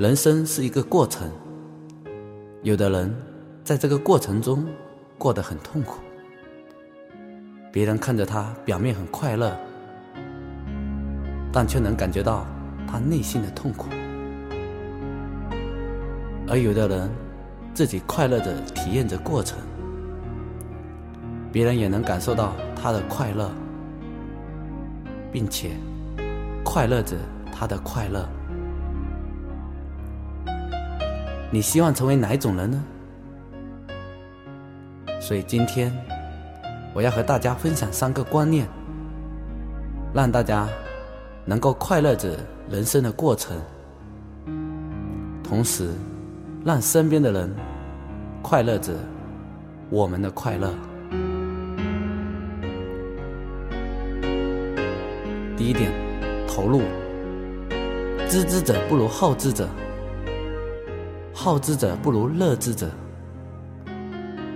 人生是一个过程，有的人在这个过程中过得很痛苦，别人看着他表面很快乐，但却能感觉到他内心的痛苦；而有的人自己快乐着体验着过程，别人也能感受到他的快乐，并且快乐着他的快乐。你希望成为哪一种人呢？所以今天我要和大家分享三个观念，让大家能够快乐着人生的过程，同时让身边的人快乐着我们的快乐。第一点，投入，知之者不如好之者。好之者不如乐之者。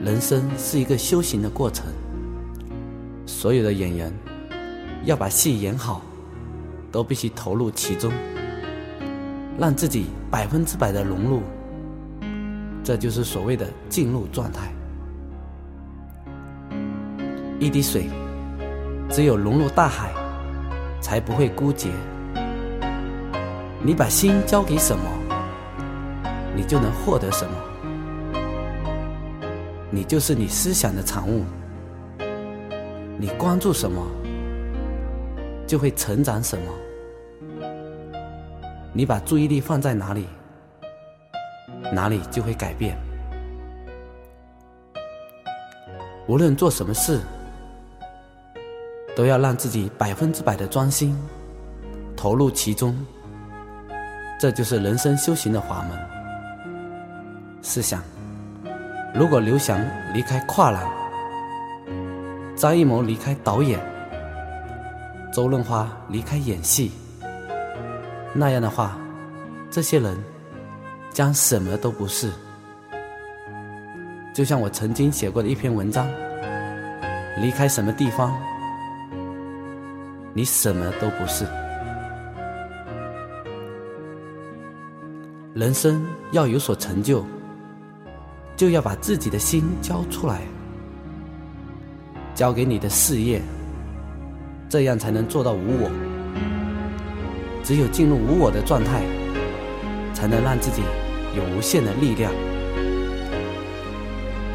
人生是一个修行的过程，所有的演员要把戏演好，都必须投入其中，让自己百分之百的融入，这就是所谓的进入状态。一滴水，只有融入大海，才不会枯竭。你把心交给什么？你就能获得什么？你就是你思想的产物。你关注什么，就会成长什么。你把注意力放在哪里，哪里就会改变。无论做什么事，都要让自己百分之百的专心，投入其中。这就是人生修行的法门。试想，如果刘翔离开跨栏，张艺谋离开导演，周润发离开演戏，那样的话，这些人将什么都不是。就像我曾经写过的一篇文章：离开什么地方，你什么都不是。人生要有所成就。就要把自己的心交出来，交给你的事业，这样才能做到无我。只有进入无我的状态，才能让自己有无限的力量，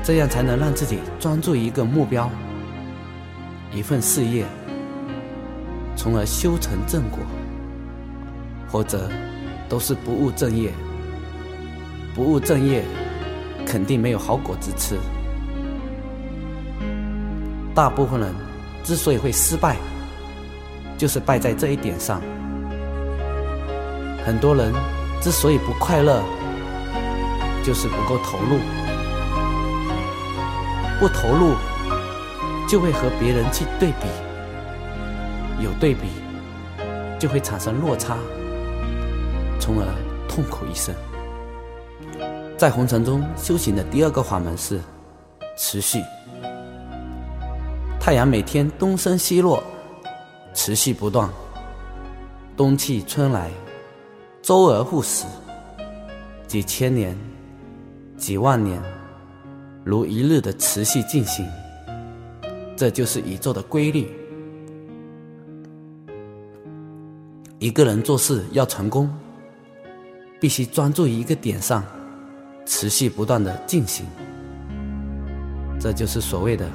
这样才能让自己专注一个目标、一份事业，从而修成正果。或者，都是不务正业，不务正业。肯定没有好果子吃。大部分人之所以会失败，就是败在这一点上。很多人之所以不快乐，就是不够投入。不投入，就会和别人去对比，有对比，就会产生落差，从而痛苦一生。在红尘中修行的第二个法门是持续。太阳每天东升西落，持续不断。冬去春来，周而复始，几千年、几万年，如一日的持续进行。这就是宇宙的规律。一个人做事要成功，必须专注于一个点上。持续不断的进行，这就是所谓的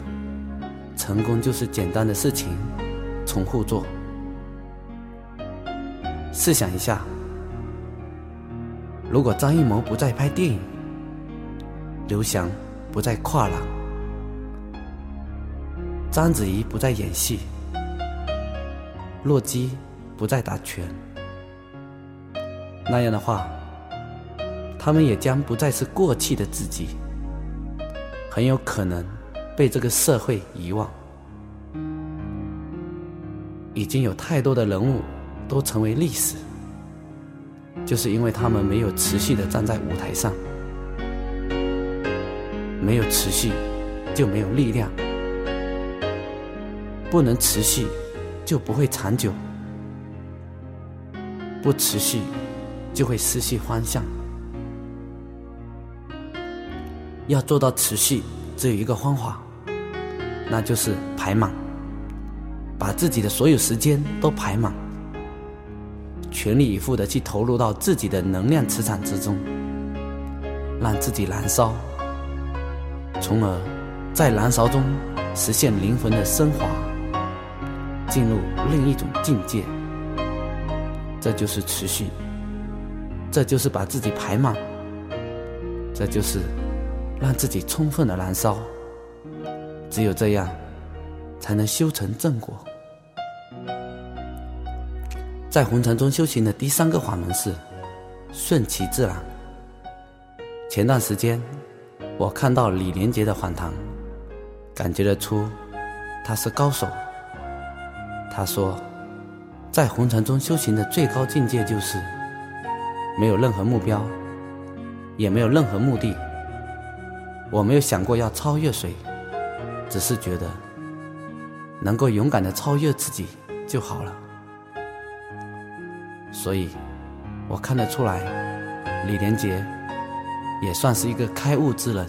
成功，就是简单的事情重复做。试想一下，如果张艺谋不再拍电影，刘翔不再跨栏，章子怡不再演戏，洛基不再打拳，那样的话。他们也将不再是过去的自己，很有可能被这个社会遗忘。已经有太多的人物都成为历史，就是因为他们没有持续的站在舞台上，没有持续就没有力量，不能持续就不会长久，不持续就会失去方向。要做到持续，只有一个方法，那就是排满，把自己的所有时间都排满，全力以赴的去投入到自己的能量磁场之中，让自己燃烧，从而在燃烧中实现灵魂的升华，进入另一种境界。这就是持续，这就是把自己排满，这就是。让自己充分的燃烧，只有这样，才能修成正果。在红尘中修行的第三个法门是顺其自然。前段时间，我看到李连杰的访谈，感觉得出他是高手。他说，在红尘中修行的最高境界就是没有任何目标，也没有任何目的。我没有想过要超越谁，只是觉得能够勇敢的超越自己就好了。所以，我看得出来，李连杰也算是一个开悟之人。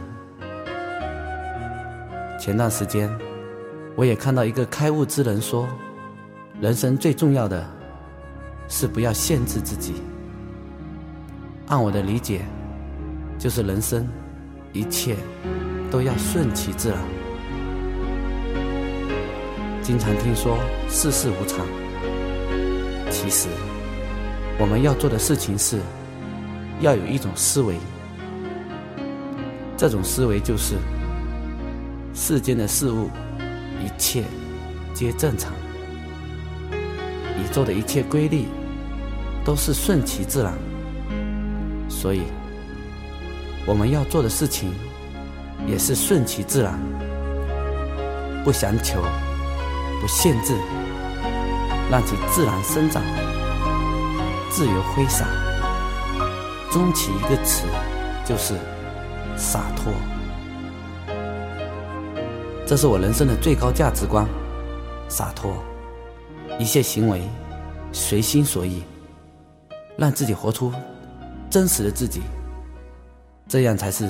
前段时间，我也看到一个开悟之人说，人生最重要的是不要限制自己。按我的理解，就是人生。一切都要顺其自然。经常听说世事无常，其实我们要做的事情是，要有一种思维。这种思维就是，世间的事物，一切皆正常，宇宙的一切规律都是顺其自然，所以。我们要做的事情，也是顺其自然，不强求，不限制，让其自然生长，自由挥洒。终其一个词，就是洒脱。这是我人生的最高价值观，洒脱。一切行为随心所欲，让自己活出真实的自己。这样才是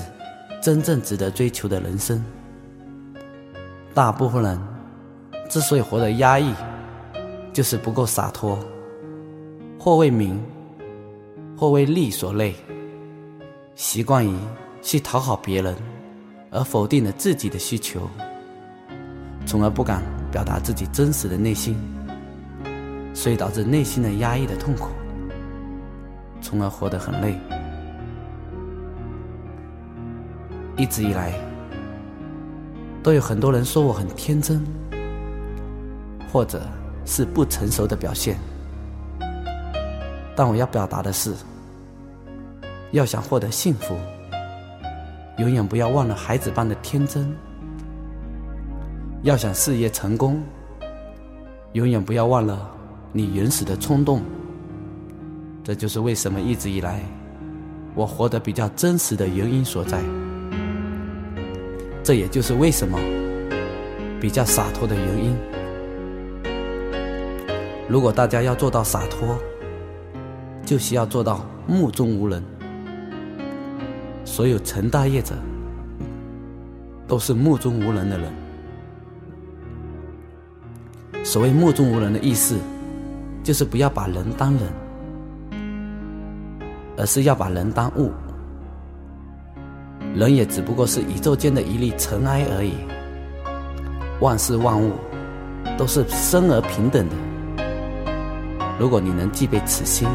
真正值得追求的人生。大部分人之所以活得压抑，就是不够洒脱，或为名，或为利所累，习惯于去讨好别人，而否定了自己的需求，从而不敢表达自己真实的内心，所以导致内心的压抑的痛苦，从而活得很累。一直以来，都有很多人说我很天真，或者是不成熟的表现。但我要表达的是，要想获得幸福，永远不要忘了孩子般的天真；要想事业成功，永远不要忘了你原始的冲动。这就是为什么一直以来我活得比较真实的原因所在。这也就是为什么比较洒脱的原因。如果大家要做到洒脱，就需要做到目中无人。所有成大业者都是目中无人的人。所谓目中无人的意思，就是不要把人当人，而是要把人当物。人也只不过是宇宙间的一粒尘埃而已。万事万物都是生而平等的。如果你能具备此心，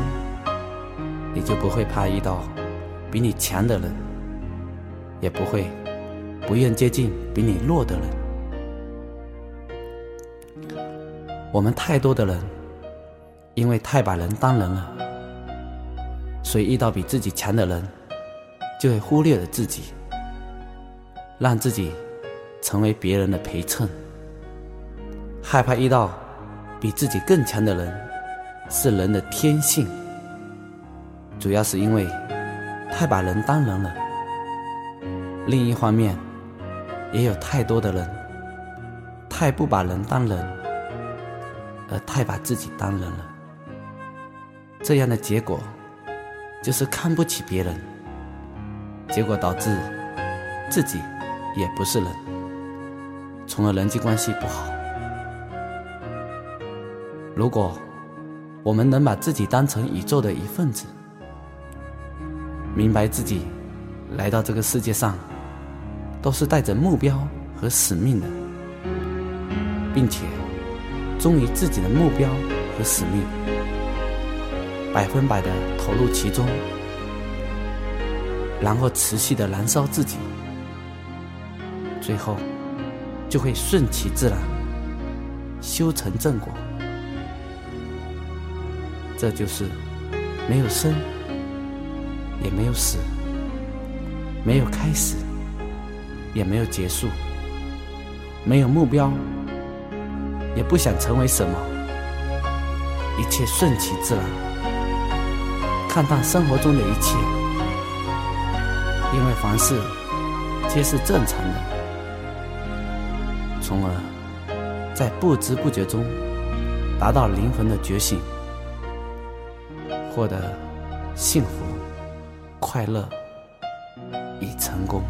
你就不会怕遇到比你强的人，也不会不愿接近比你弱的人。我们太多的人，因为太把人当人了，所以遇到比自己强的人。就会忽略了自己，让自己成为别人的陪衬，害怕遇到比自己更强的人，是人的天性。主要是因为太把人当人了。另一方面，也有太多的人太不把人当人，而太把自己当人了。这样的结果，就是看不起别人，结果导致自己也不是人，从而人际关系不好。如果我们能把自己当成宇宙的一份子，明白自己来到这个世界上都是带着目标和使命的，并且忠于自己的目标和使命，百分百的投入其中，然后持续的燃烧自己，最后就会顺其自然，修成正果。这就是没有生，也没有死，没有开始，也没有结束，没有目标，也不想成为什么，一切顺其自然，看淡生活中的一切，因为凡事皆是正常的，从而在不知不觉中达到灵魂的觉醒。获得幸福、快乐与成功。